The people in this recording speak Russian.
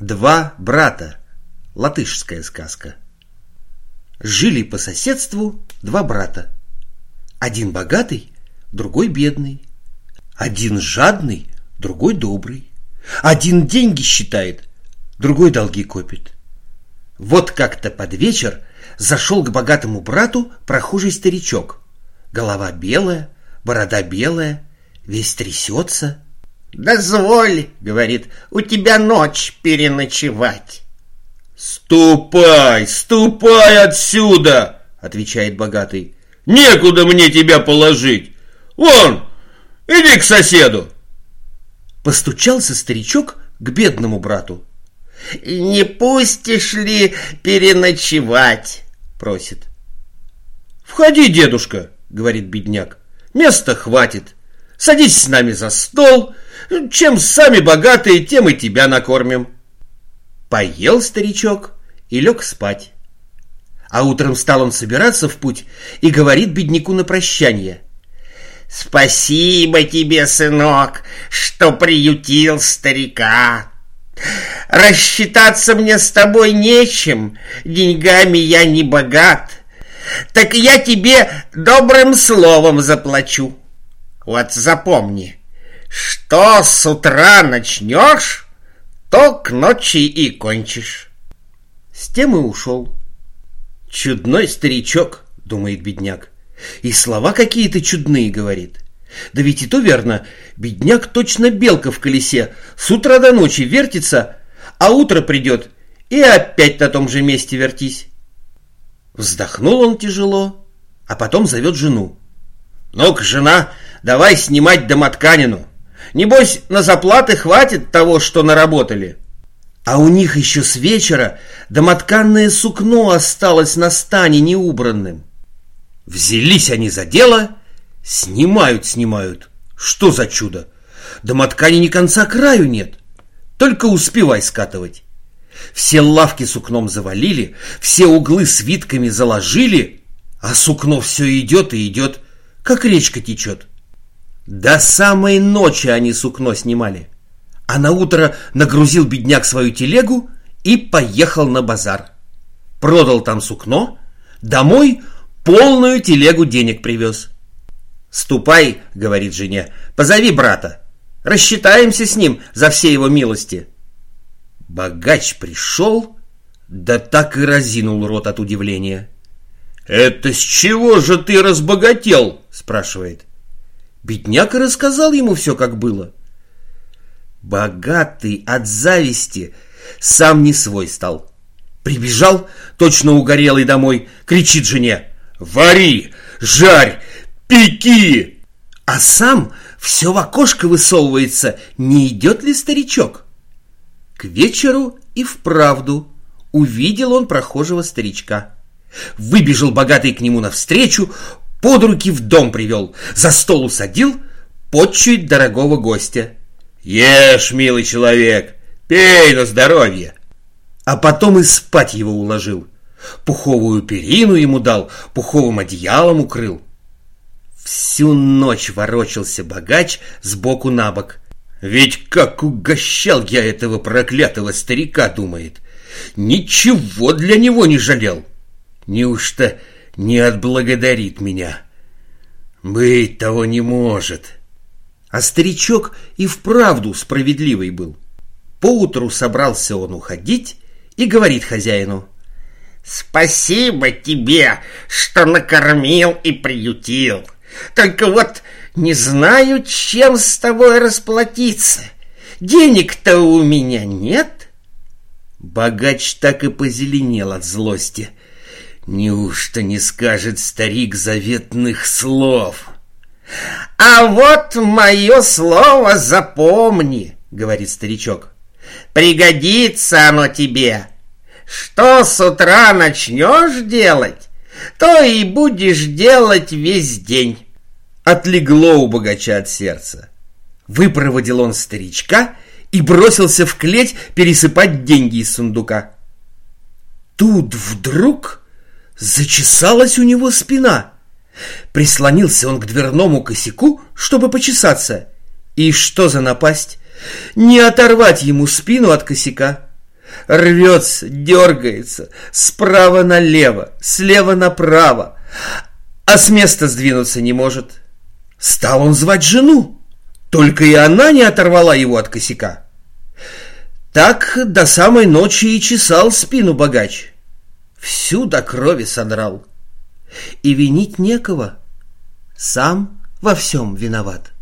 Два брата. Латышская сказка. Жили по соседству два брата. Один богатый, другой бедный. Один жадный, другой добрый. Один деньги считает, другой долги копит. Вот как-то под вечер зашел к богатому брату прохожий старичок. Голова белая, борода белая, весь трясется – «Дозволь, — говорит, — у тебя ночь переночевать». «Ступай, ступай отсюда!» — отвечает богатый. «Некуда мне тебя положить! Вон, иди к соседу!» Постучался старичок к бедному брату. «Не пустишь ли переночевать?» — просит. «Входи, дедушка!» — говорит бедняк. «Места хватит. Садись с нами за стол, чем сами богатые, тем и тебя накормим. Поел старичок и лег спать. А утром стал он собираться в путь и говорит бедняку на прощание. «Спасибо тебе, сынок, что приютил старика. Рассчитаться мне с тобой нечем, деньгами я не богат. Так я тебе добрым словом заплачу. Вот запомни, что с утра начнешь, то к ночи и кончишь. С тем и ушел. Чудной старичок, думает бедняк. И слова какие-то чудные говорит. Да ведь и то верно, бедняк точно белка в колесе, с утра до ночи вертится, а утро придет, и опять на том же месте вертись. Вздохнул он тяжело, а потом зовет жену. «Ну-ка, жена, давай снимать домотканину. Небось, на заплаты хватит того, что наработали. А у них еще с вечера домотканное сукно осталось на стане неубранным. Взялись они за дело, снимают, снимают. Что за чудо? Домоткани ни конца краю нет. Только успевай скатывать. Все лавки сукном завалили, все углы свитками заложили, а сукно все идет и идет, как речка течет. До самой ночи они сукно снимали. А на утро нагрузил бедняк свою телегу и поехал на базар. Продал там сукно, домой полную телегу денег привез. «Ступай, — говорит жене, — позови брата. Рассчитаемся с ним за все его милости». Богач пришел, да так и разинул рот от удивления. «Это с чего же ты разбогател?» — спрашивает. Бедняк рассказал ему все, как было. Богатый от зависти сам не свой стал. Прибежал, точно угорелый домой, кричит жене «Вари! Жарь! Пеки!» А сам все в окошко высовывается, не идет ли старичок. К вечеру и вправду увидел он прохожего старичка. Выбежал богатый к нему навстречу, под руки в дом привел, за стол усадил, подчует дорогого гостя. «Ешь, милый человек, пей на здоровье!» А потом и спать его уложил. Пуховую перину ему дал, пуховым одеялом укрыл. Всю ночь ворочался богач сбоку на бок. Ведь как угощал я этого проклятого старика, думает. Ничего для него не жалел. Неужто не отблагодарит меня. Быть того не может. А старичок и вправду справедливый был. Поутру собрался он уходить и говорит хозяину. «Спасибо тебе, что накормил и приютил. Только вот не знаю, чем с тобой расплатиться. Денег-то у меня нет». Богач так и позеленел от злости – Неужто не скажет старик заветных слов? А вот мое слово запомни, говорит старичок. Пригодится оно тебе. Что с утра начнешь делать, то и будешь делать весь день. Отлегло у богача от сердца. Выпроводил он старичка и бросился в клеть пересыпать деньги из сундука. Тут вдруг Зачесалась у него спина. Прислонился он к дверному косяку, чтобы почесаться. И что за напасть? Не оторвать ему спину от косяка. Рвется, дергается, справа налево, слева направо, а с места сдвинуться не может. Стал он звать жену, только и она не оторвала его от косяка. Так до самой ночи и чесал спину богач. Всю до крови содрал. И винить некого. Сам во всем виноват.